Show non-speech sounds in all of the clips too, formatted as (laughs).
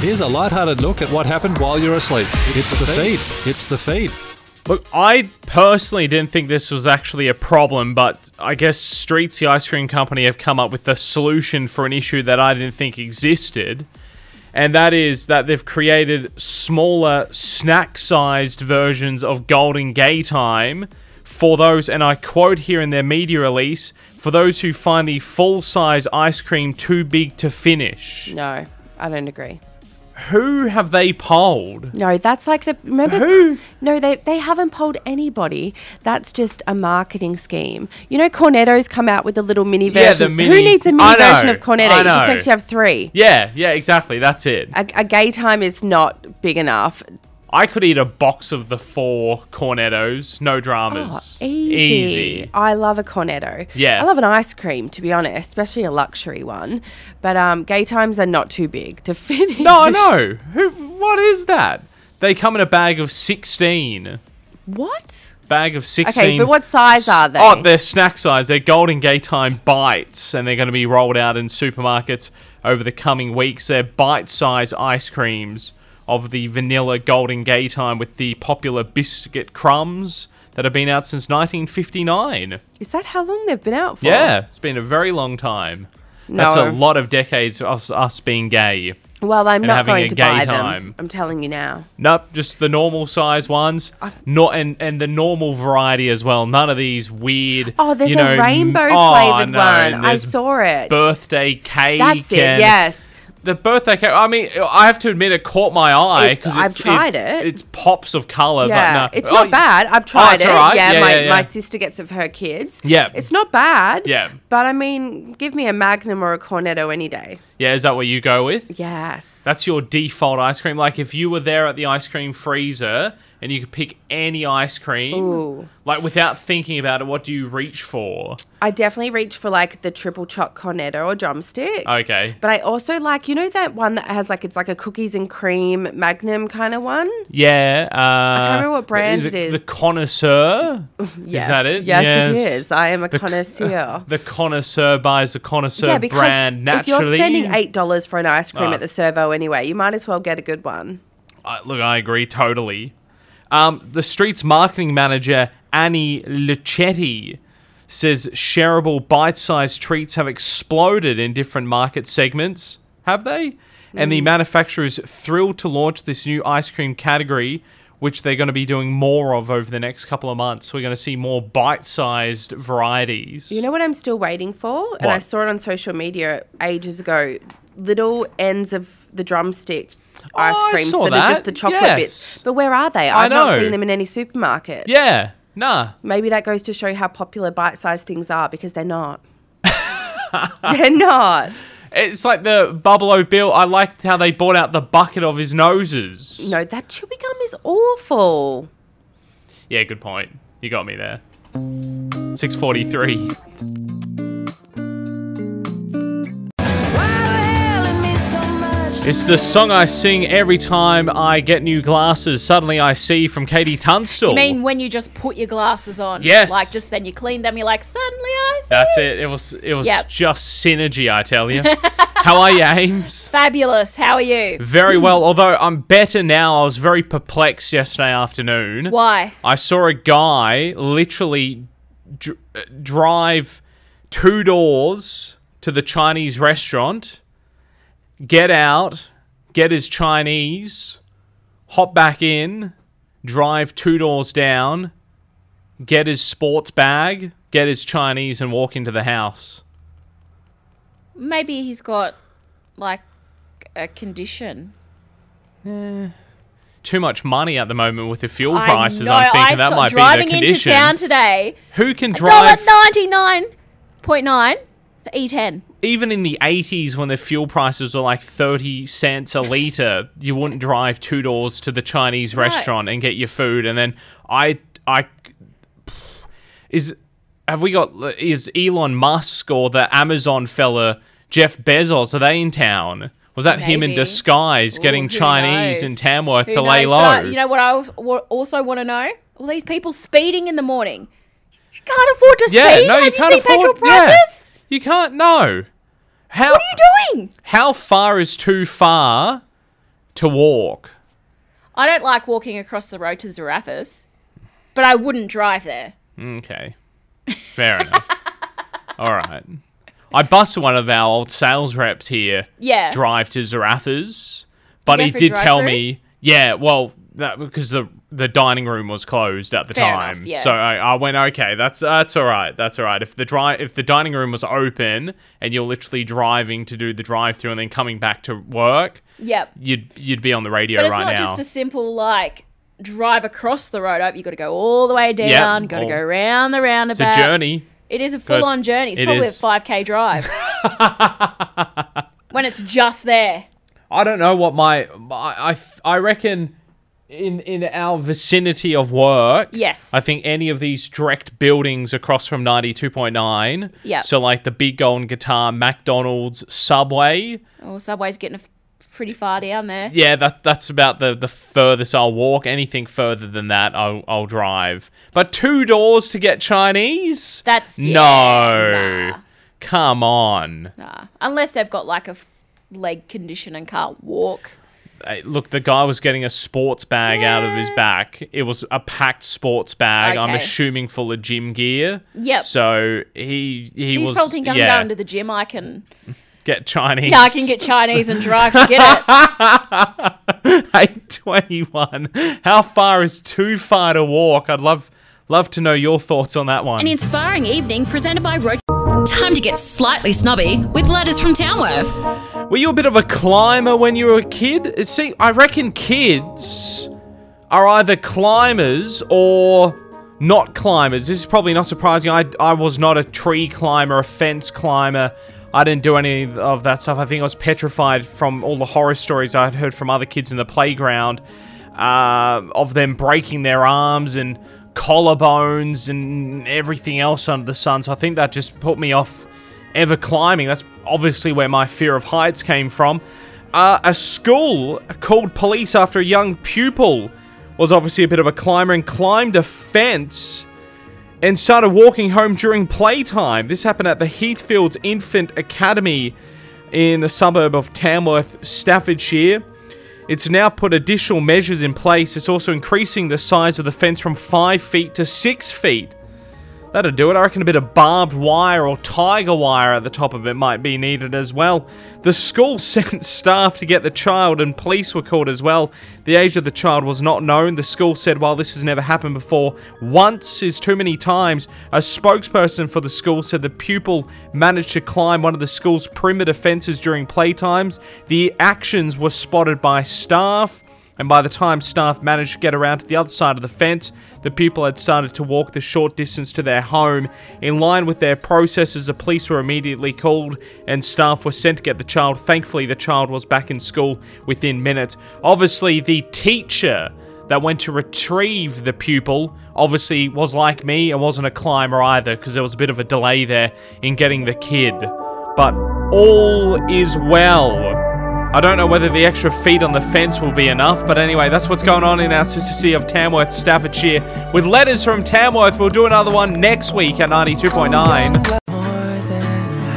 Here's a light-hearted look at what happened while you're asleep. It's the feed. It's the feed. Look, I personally didn't think this was actually a problem, but I guess Streets, the ice cream company, have come up with a solution for an issue that I didn't think existed. And that is that they've created smaller, snack sized versions of Golden Gaytime for those, and I quote here in their media release, for those who find the full size ice cream too big to finish. No, I don't agree. Who have they polled? No, that's like the remember. Who? No, they they haven't polled anybody. That's just a marketing scheme. You know, Cornetto's come out with a little mini version. Yeah, the mini- Who needs a mini know, version of Cornetto? It just makes you have three. Yeah, yeah, exactly. That's it. A, a gay time is not big enough. I could eat a box of the four cornettos, no Oh, dramas. easy. I love a cornetto. Yeah. I love an ice cream, to be honest, especially a luxury one. But um, gay times are not too big to (laughs) finish. No, no. Who? What is that? They come in a bag of sixteen. What? Bag of sixteen. Okay, but what size are they? Oh, they're snack size. They're Golden Gaytime bites, and they're going to be rolled out in supermarkets over the coming weeks. They're bite-size ice creams of the vanilla Golden Gaytime with the popular biscuit crumbs that have been out since 1959. Is that how long they've been out for? Yeah, it's been a very long time. That's a um, lot of decades of us being gay. Well, I'm not going to gay buy time. them. I'm telling you now. Nope, just the normal size ones. Not and and the normal variety as well. None of these weird. Oh, there's you know, a rainbow oh, flavored no, one. I saw it. Birthday cake. That's it. Yes. The birthday cake. I mean, I have to admit, it caught my eye because I've tried it. It's pops of color. Yeah, but no. it's Oh, not bad. I've tried oh, it's it. alright. Yeah, Yeah, my, yeah, yeah. my sister gets it for her kids. Yeah. It's not bad. Yeah. But I mean, give me a Magnum or a Cornetto any day. Yeah, is that what you go with? Yes. That's your default ice cream. Like if you were there at the ice cream freezer and you could pick any ice cream, Ooh. like without thinking about it, what do you reach for? I definitely reach for like the triple choc Cornetto or drumstick. Okay. But I also like, you know, that one that has like, it's like a cookies and cream Magnum kind of one? Yeah. Uh, I can't remember what brand it is. The connoisseur. (laughs) Yes. Is that it? Yes, it is. I am a The- connoisseur. (laughs) The connoisseur buys the connoisseur yeah, because brand if naturally. you're spending $8 for an ice cream Ah. at the servo anyway, you might as well get a good one. Uh, look, I agree totally. Um, the street's marketing manager Annie Lucetti says shareable bite-sized treats have exploded in different market segments. Have they? And the manufacturer is thrilled to launch this new ice cream category, which they're going to be doing more of over the next couple of months. We're going to see more bite-sized varieties. You know what I'm still waiting for? And I saw it on social media ages ago. Little ends of the drumstick oh, ice Oh, creams saw that, are just the chocolate Yes. bits. But where are they? I I've not seen them in any supermarket. yeah. Nah. Maybe that goes to show how popular bite-sized things are because they're not. (laughs) they're not. It's like the Buffalo Bill. I liked how they bought out the bucket of his noses. No, that chewy gum is awful. Yeah, good point. You got me there. 643. It's the song I sing every time I get new glasses. Suddenly I see from KT Tunstall. You mean when you just put your glasses on? Yes. Like just then you clean them, you're like, suddenly I see. That's it. It was it was Yep. just synergy, I tell you. (laughs) How are you, Ames? Fabulous. How are you? Very (laughs) well. Although I'm better now. I was very perplexed yesterday afternoon. Why? I saw a guy literally dr- drive two doors to the Chinese restaurant, get out, get his Chinese, hop back in, drive two doors down, get his sports bag, get his Chinese, and walk into the house. Maybe he's got like a condition. Eh, too much money at the moment with the fuel I prices. know, I'm thinking I that might be driving the into condition. town today. Who can Dollar drive? ninety nine point nine for E ten. even in the 80s when the fuel prices were like 30 cents a litre you wouldn't drive two doors to the chinese Right. restaurant and get your food and then i i is have we got is elon musk or the amazon fella jeff bezos are they in town was that him in disguise getting Ooh, who chinese knows? in tamworth Who to lay low I- you know what I also want to know? All these people speeding in the morning. You can't afford to yeah speed. no Have you you can't seen afford petrol yeah. You can't know. how What are you doing? how far is too far to walk. I don't like walking across the road to Zarafis, but I wouldn't drive there. Okay. Fair enough. (laughs) All right. I busted one of our old sales reps here. Yeah. Drive to Zarafas, but he did tell me, yeah, well, that because the the dining room was closed at the Fair time, enough, yeah. so I, I went, okay, that's that's all right, that's all right. If the dri- if the dining room was open and you're literally driving to do the drive through and then coming back to work, Yep. you'd you'd be on the radio But it's right not now. just a simple like drive across the road up. You got to go all the way down. got to go round the roundabout. it's a journey. It is a full on journey. It's It probably is. a five k drive. (laughs) when it's just there. I don't know what my I, I, I reckon in in our vicinity of work. Yes. I think any of these direct buildings across from 92.9. Yep. So like the Big Golden Guitar, McDonald's, Subway. Oh, Subway's getting a f- pretty far down there. Yeah, that that's about the the furthest I'll walk. Anything further than that, I'll I'll drive. But two doors to get Chinese? That's yeah, no. Nah, Come on. nah. Unless they've got like a f- leg condition and can't walk. Hey, look, the guy was getting a sports bag out of his back. It was a packed sports bag. I'm assuming full of gym gear. Yep. So he he He's was probably thinking, I'm going to the gym. I can, get Chinese. yeah, I can get Chinese and drive to get it. (laughs) eight twenty one. How far is too far to walk? I'd love love to know your thoughts on that one. An inspiring evening presented by Roach. Time to get slightly snobby with letters from Tamworth. Were you a bit of a climber when you were a kid? See, I reckon kids are either climbers or not climbers. This is probably not surprising. I, I was not a tree climber, a fence climber. I didn't do any of that stuff. I think I was petrified from all the horror stories I'd heard from other kids in the playground uh, of them breaking their arms and collarbones and everything else under the sun. So I think that just put me off ever climbing. That's obviously where my fear of heights came from. Uh, a school called police after a young pupil was obviously a bit of a climber and climbed a fence and started walking home during playtime. This happened at the Heathfields Infant Academy in the suburb of Tamworth, Staffordshire. It's now put additional measures in place. It's also increasing the size of the fence from 5 feet to 6 feet. That'll do it. I reckon a bit of barbed wire or tiger wire at the top of it might be needed as well. The school (laughs) sent staff to get the child, and police were called as well. The age of the child was not known. The school said, while this has never happened before, once is too many times. A spokesperson for the school said the pupil managed to climb one of the school's perimeter fences during playtimes. The actions were spotted by staff. And by the time staff managed to get around to the other side of the fence, the pupil had started to walk the short distance to their home. In line with their processes, the police were immediately called and staff were sent to get the child. Thankfully, the child was back in school within minutes. Obviously, the teacher that went to retrieve the pupil obviously was like me and wasn't a climber either because there was a bit of a delay there in getting the kid. But all is well. I don't know whether the extra feet on the fence will be enough, but anyway, that's what's going on in our sister city of Tamworth, Staffordshire. With letters from Tamworth, we'll do another one next week at 92.9.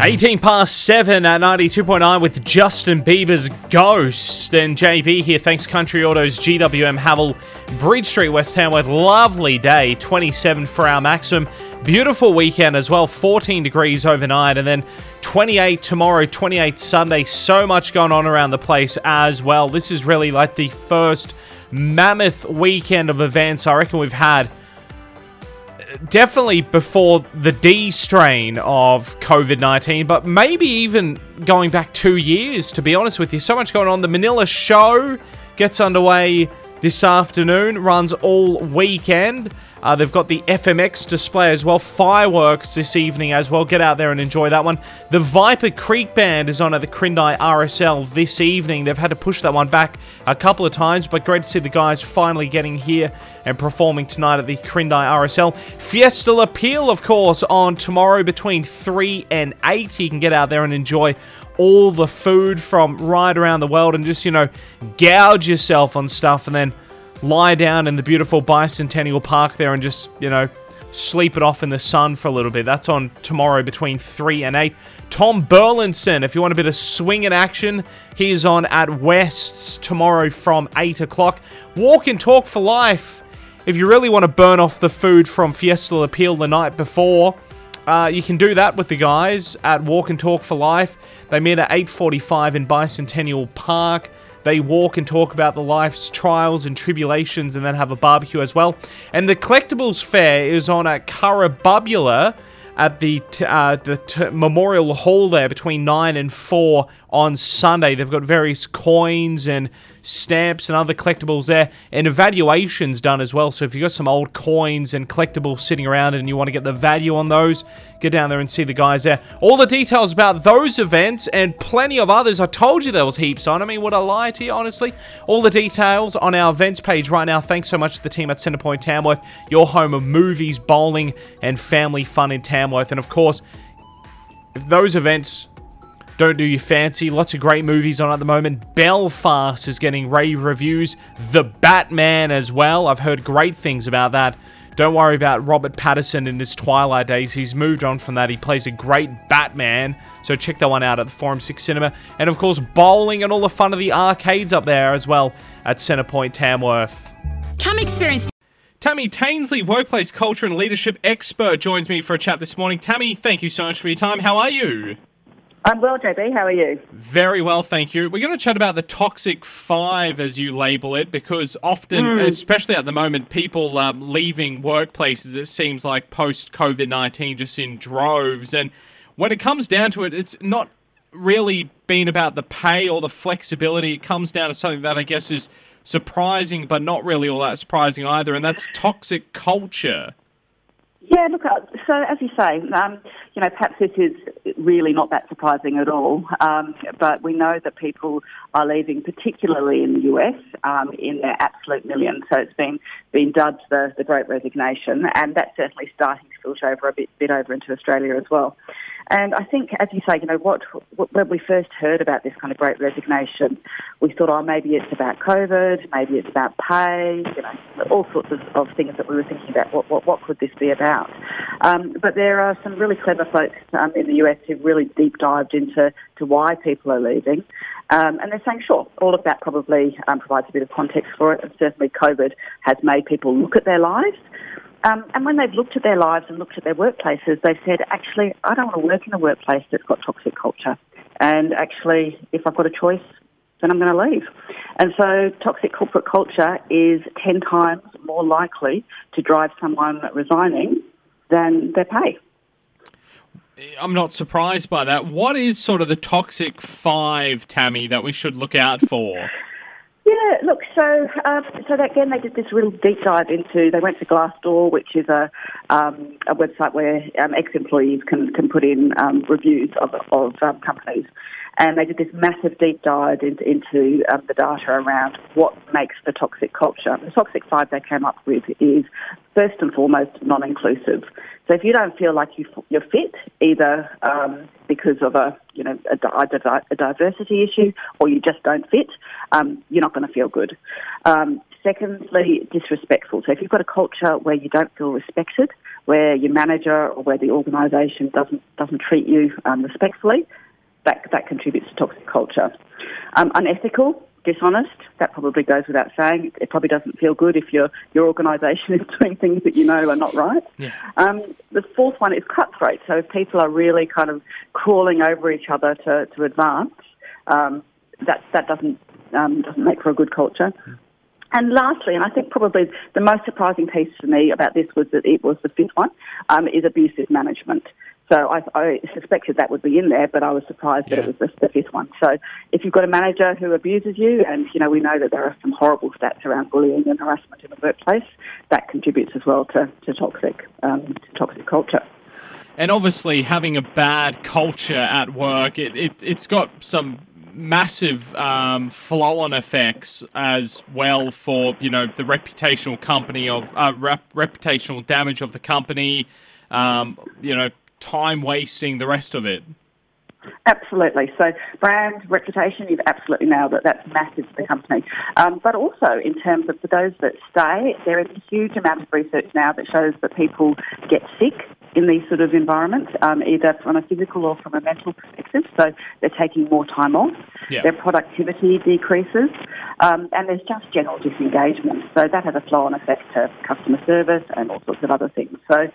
18 past 7 at 92.9 with Justin Bieber's Ghost. And JB here. Thanks, Country Autos, GWM Haval, Bridge Street, West Tamworth. Lovely day, 27 for our maximum. Beautiful weekend as well, 14 degrees overnight. And then 28 tomorrow, 28 Sunday. So much going on around the place as well. This is really like the first mammoth weekend of events I reckon we've had uh, definitely before the D strain of COVID 19, but maybe even going back two years, to be honest with you. So much going on. The Manilla show gets underway this afternoon, runs all weekend. Uh, they've got the FMX display as well, fireworks this evening as well. Get out there and enjoy that one. The Viper Creek Band is on at the Quirindi RSL this evening. They've had to push that one back a couple of times, but great to see the guys finally getting here and performing tonight at the Quirindi RSL. Fiesta La Peel, of course, on tomorrow between 3 and 8. You can get out there and enjoy all the food from right around the world and just, you know, gouge yourself on stuff and then lie down in the beautiful Bicentennial Park there and just, you know, sleep it off in the sun for a little bit. That's on tomorrow between 3 and 8. Tom Burlinson, if you want a bit of swinging action, he's on at West's tomorrow from 8 o'clock. Walk and Talk for Life. If you really want to burn off the food from Fiesta La Peel the night before, uh, you can do that with the guys at Walk and Talk for Life. They meet at 8.45 in Bicentennial Park. They walk and talk about the life's trials and tribulations and then have a barbecue as well. And the collectibles fair is on at Currabubula at the uh, the Memorial Hall there between 9 and 4 on Sunday. They've got various coins and stamps and other collectibles there, and evaluations done as well. So if you've got some old coins and collectibles sitting around and you want to get the value on those, get down there and see the guys there. All the details about those events and plenty of others. I told you there was heaps on. I mean, would I lie to you, honestly? All the details on our events page right now. Thanks so much to the team at Centrepoint Tamworth, your home of movies, bowling, and family fun in Tamworth. And of course, if those events don't do you fancy. Lots of great movies on at the moment. Belfast is getting rave reviews. The Batman as well. I've heard great things about that. Don't worry about Robert Pattinson in his Twilight days. He's moved on from that. He plays a great Batman. So check that one out at the Forum 6 Cinema. And of course, bowling and all the fun of the arcades up there as well at Centrepoint Tamworth. Come experience Tammy Tansley, workplace culture and leadership expert, joins me for a chat this morning. Tammy, thank you so much for your time. How are you? I'm well, JB. How are you? Very well, thank you. We're going to chat about the toxic five, as you label it, because often, especially at the moment, people um, leaving workplaces, it seems like post COVID 19, just in droves. And when it comes down to it, it's not really been about the pay or the flexibility. It comes down to something that I guess is surprising, but not really all that surprising either, and that's toxic culture. Yeah, look, uh, so as you say, um, you know, perhaps this is really not that surprising at all, um, but we know that people are leaving, particularly in the US, um, in their absolute millions. So it's been been dubbed the, the Great Resignation, and that's certainly starting to filter over a bit, bit over into Australia as well. And I think, as you say, you know, what, when we first heard about this kind of Great Resignation, we thought, oh, maybe it's about COVID, maybe it's about pay, you know, all sorts of, of things that we were thinking about. What what, what could this be about? Um, but there are some really clever folks um, in the US who've really deep dived into to why people are leaving. Um, and they're saying, sure, all of that probably um, provides a bit of context for it. And certainly COVID has made people look at their lives. Um, and when they've looked at their lives and looked at their workplaces, they've said, actually, I don't want to work in a workplace that's got toxic culture. And actually, if I've got a choice, then I'm going to leave. And so toxic corporate culture is 10 times more likely to drive someone resigning than their pay. I'm not surprised by that. What is sort of the toxic five, Tammy, that we should look out for? Yeah, look, so um, so that, again, they did this real deep dive into. They went to Glassdoor, which is a um, a website where um, ex-employees can can put in um, reviews of of um, companies, and they did this massive deep dive into, into um, the data around what makes the toxic culture. The toxic five they came up with is first and foremost non-inclusive. So if you don't feel like you, you're fit, either um, because of a you know a, di- a, diversity issue or you just don't fit, um, you're not going to feel good. Um, secondly, disrespectful. So if you've got a culture where you don't feel respected, where your manager or where the organisation doesn't doesn't treat you um, respectfully, that that contributes to toxic culture. Um, unethical dishonest. That probably goes without saying. It probably doesn't feel good if your your organisation (laughs) is doing things that you know are not right. Yeah. Um, the fourth one is cutthroat. So if people are really kind of crawling over each other to, to advance, um, that that doesn't um, doesn't make for a good culture. And lastly, and I think probably the most surprising piece for me about this was that it was the fifth one, um, is abusive management. So I, I, suspected that would be in there, but I was surprised Yeah. that it was the, the fifth one. So if you've got a manager who abuses you, and you know we know that there are some horrible stats around bullying and harassment in the workplace, that contributes as well to, to toxic um, to toxic culture. And obviously, having a bad culture at work, it, it, it's got some massive um, flow-on effects as well for you know the reputational company of uh, rep- reputational damage of the company, um, you know time wasting, the rest of it. Absolutely. So, brand reputation, you've absolutely nailed it. That's massive for the company. Um, but also, in terms of for those that stay, there is a huge amount of research now that shows that people get sick in these sort of environments, um, either from a physical or from a mental perspective. So they're taking more time off. Yeah. Their productivity decreases, um, and there's just general disengagement. So that has a flow-on effect to customer service and all sorts of other things. So,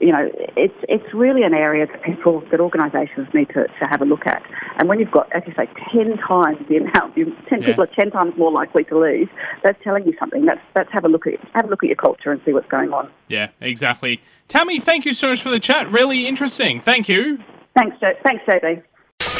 you know, it's it's really an area that people, that organisations need to, to have a look at. And when you've got, as you say, ten times the amount, you, ten Yeah. people are ten times more likely to leave. That's telling you something. That's that's have a look at have a look at your culture and see what's going on. Yeah, exactly. Tammy, thank you so much for the chat. Really interesting. Thank you. Thanks, Jo- thanks, JB.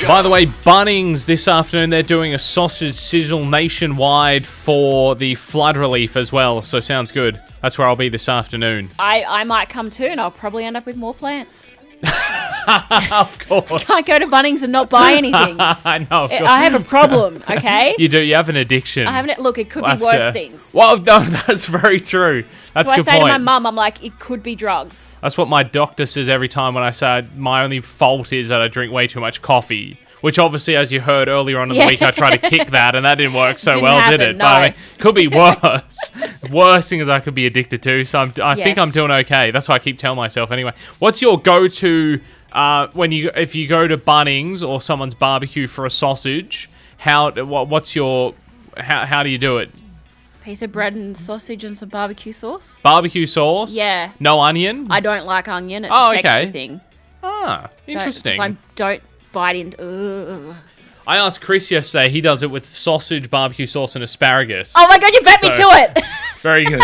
By the way, Bunnings this afternoon, they're doing a sausage sizzle nationwide for the flood relief as well. So sounds good. That's where I'll be this afternoon. I, I might come too, and I'll probably end up with more plants. (laughs) of course. I Can't go to Bunnings and not buy anything. (laughs) I know. Of course. I have a problem, (laughs) okay? You do. You have an addiction. I haven't. Look, it could be We'll have worse to- things. Well, no, that's very true. That's so I say point. to my mum, I'm like, it could be drugs. That's what my doctor says every time when I say my only fault is that I drink way too much coffee. Which obviously, as you heard earlier on in Yeah. the week, I tried to kick that, and that didn't work so Didn't well, did happen, it? But I mean, could be worse. (laughs) Worst thing is I could be addicted to. So I'm, I think I'm doing okay. That's why I keep telling myself anyway. What's your go-to uh, when you if you go to Bunnings or someone's barbecue for a sausage? How what, what's your how, how do you do it? Piece of bread and sausage and some barbecue sauce. Barbecue sauce? Yeah. No onion? I don't like onion. It's Oh, a texture okay. thing. ah, Don't- interesting. Just like don't bite into. Ugh. I asked Chris yesterday. He does it with sausage, barbecue sauce, and asparagus. Oh my god, you bet me to it. (laughs) Very good.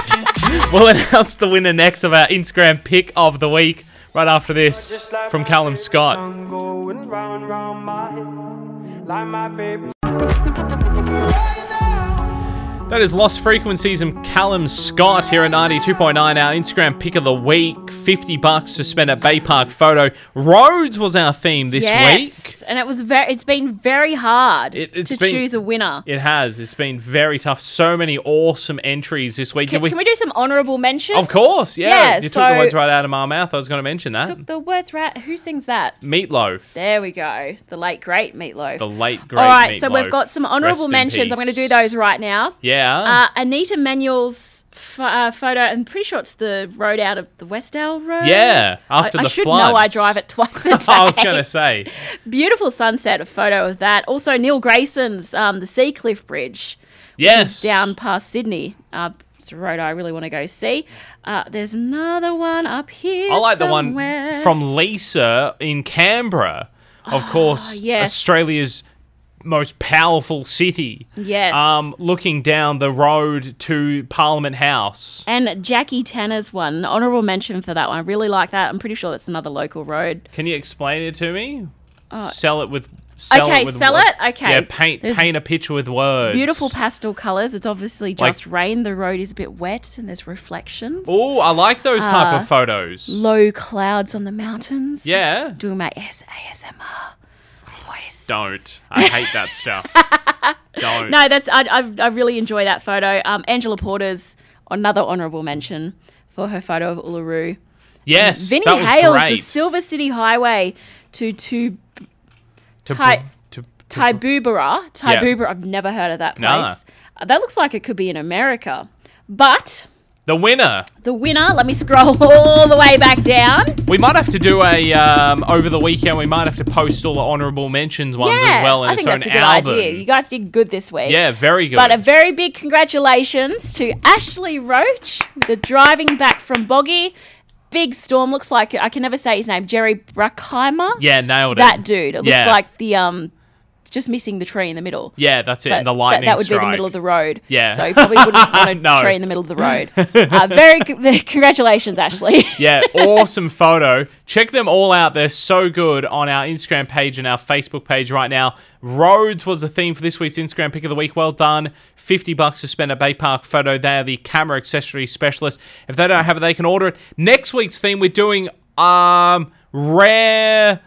we'll announce the winner next of our Instagram pick of the week right after this from Callum Scott. Round, round my head, like my favorite. That is Lost Frequencies and Callum Scott here at 92.9. Our Instagram pick of the week. 50 bucks to spend at Bay Park Photo. Roads was our theme this week. yes, and it was very. It's been very hard It- to been- choose a winner. It has. It's been very tough. So many awesome entries this week. Can, Did can we do some honourable mentions? Of course, yeah. Yeah. you so took the words right out of my mouth. I was going to mention that. Took the words right. Who sings that? Meat Loaf. There we go. The late great Meat Loaf. The late great All right, so we've got some honourable mentions. I'm going to do those right now. Yeah. Uh, Anita Manuel's ph- uh, photo. I'm pretty sure it's the road out of the Westdale Road. Yeah, after I, the I should floods. know. I drive it twice a day. (laughs) I was going to say. Beautiful sunset. A photo of that. Also, Neil Grayson's um, the Seacliff Bridge. which Yes. down past Sydney. Uh, it's a road I really want to go see. Uh, there's another one up here. I like the one from Lisa in Canberra. Of course, Ah, yes. Australia's most powerful city. Yes. Um, looking down the road to Parliament House. And Jackie Tanner's one, honourable mention for that one. I really like that. I'm pretty sure that's another local road. Can you explain it to me? sell it with. Sell Okay, it with sell wo- it? Okay. Yeah, paint There's paint a picture with words. Beautiful pastel colours. It's obviously Like- just rain. The road is a bit wet and there's reflections. Oh, I like those type Uh, of photos. Low clouds on the mountains. yeah. Doing my S- ASMR. Don't. I hate that stuff. (laughs) Don't. No, that's I, I, I really enjoy that photo. Um, Angela Porter's another honourable mention for her photo of Uluru. Yes. Vinnie that was Hales, great. the Silver City Highway to to To Ty- br- to- to br- Tibooburra. Tibooburra. I've never heard of that place. Nah. Uh, that looks like it could be in America. But the winner. the winner, let me scroll (laughs) all the way back down. We might have to do a um, over the weekend. We might have to post all the honourable mentions ones yeah, as well in I its think own that's a good album. idea. You guys did good this week. yeah, very good. But a very big congratulations to Ashley Roach with the driving back from Boggy. Big storm looks like I can never say his name. Jerry Bruckheimer. yeah, nailed it. that dude. It looks Yeah. like the um, just missing the tree in the middle. Yeah, that's it. But and the that- lightning that, would be the middle of the road. Yeah. So you probably wouldn't (laughs) want a No. tree in the middle of the road. (laughs) Uh, very c- congratulations, Ashley. (laughs) Yeah, awesome photo. Check them all out. They're so good on our Instagram page and our Facebook page right now. Roads was the theme for this week's Instagram pick of the week. Well done. 50 bucks to spend a Bay Park photo. They are the camera accessory specialist. If they don't have it, they can order it. Next week's theme, we're doing um rare.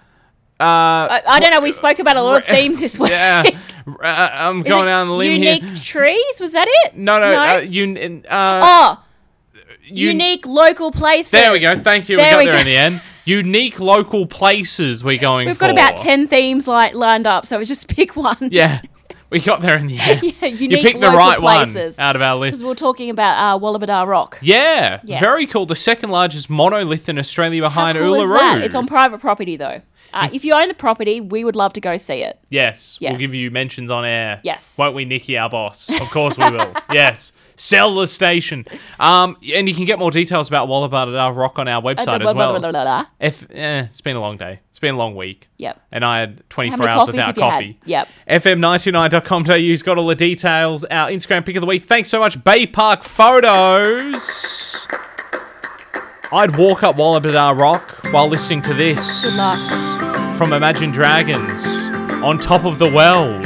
Uh, I, I don't know. We spoke about a lot of (laughs) themes this week. yeah, (laughs) uh, I'm going down the limb unique here. trees? Was that it? No, no, Uh, un- uh, oh, un- unique local places. There we go. Thank you. There we we there go. in the end. Unique local places we're going We've for. got about ten themes like lined up, so it was just (laughs) pick one. Yeah. We got there in the end. Yeah, you unique picked the right places. one out of our list. Because we're talking about uh, Wallabadah Rock. Yeah, Yes. very cool. The second largest monolith in Australia behind How cool is Uluru. that? It's on private property though. Uh, if you own the property, we would love to go see it. Yes, we'll give you mentions on air. Yes. Won't we, Nikki, our boss? Of course we will. (laughs) yes. Sell the station. Um, and you can get more details about Wallabadah Rock on our website as well. If eh, it's been a long day. It's been a long week. Yep. And I had 24 hours without have you had? coffee. Yep. FM99.com.au's got all the details. Our Instagram pick of the week. Thanks so much, Bay Park Photos. I'd walk up Wallabadah Rock while listening to this Good luck. From Imagine Dragons on top of the world.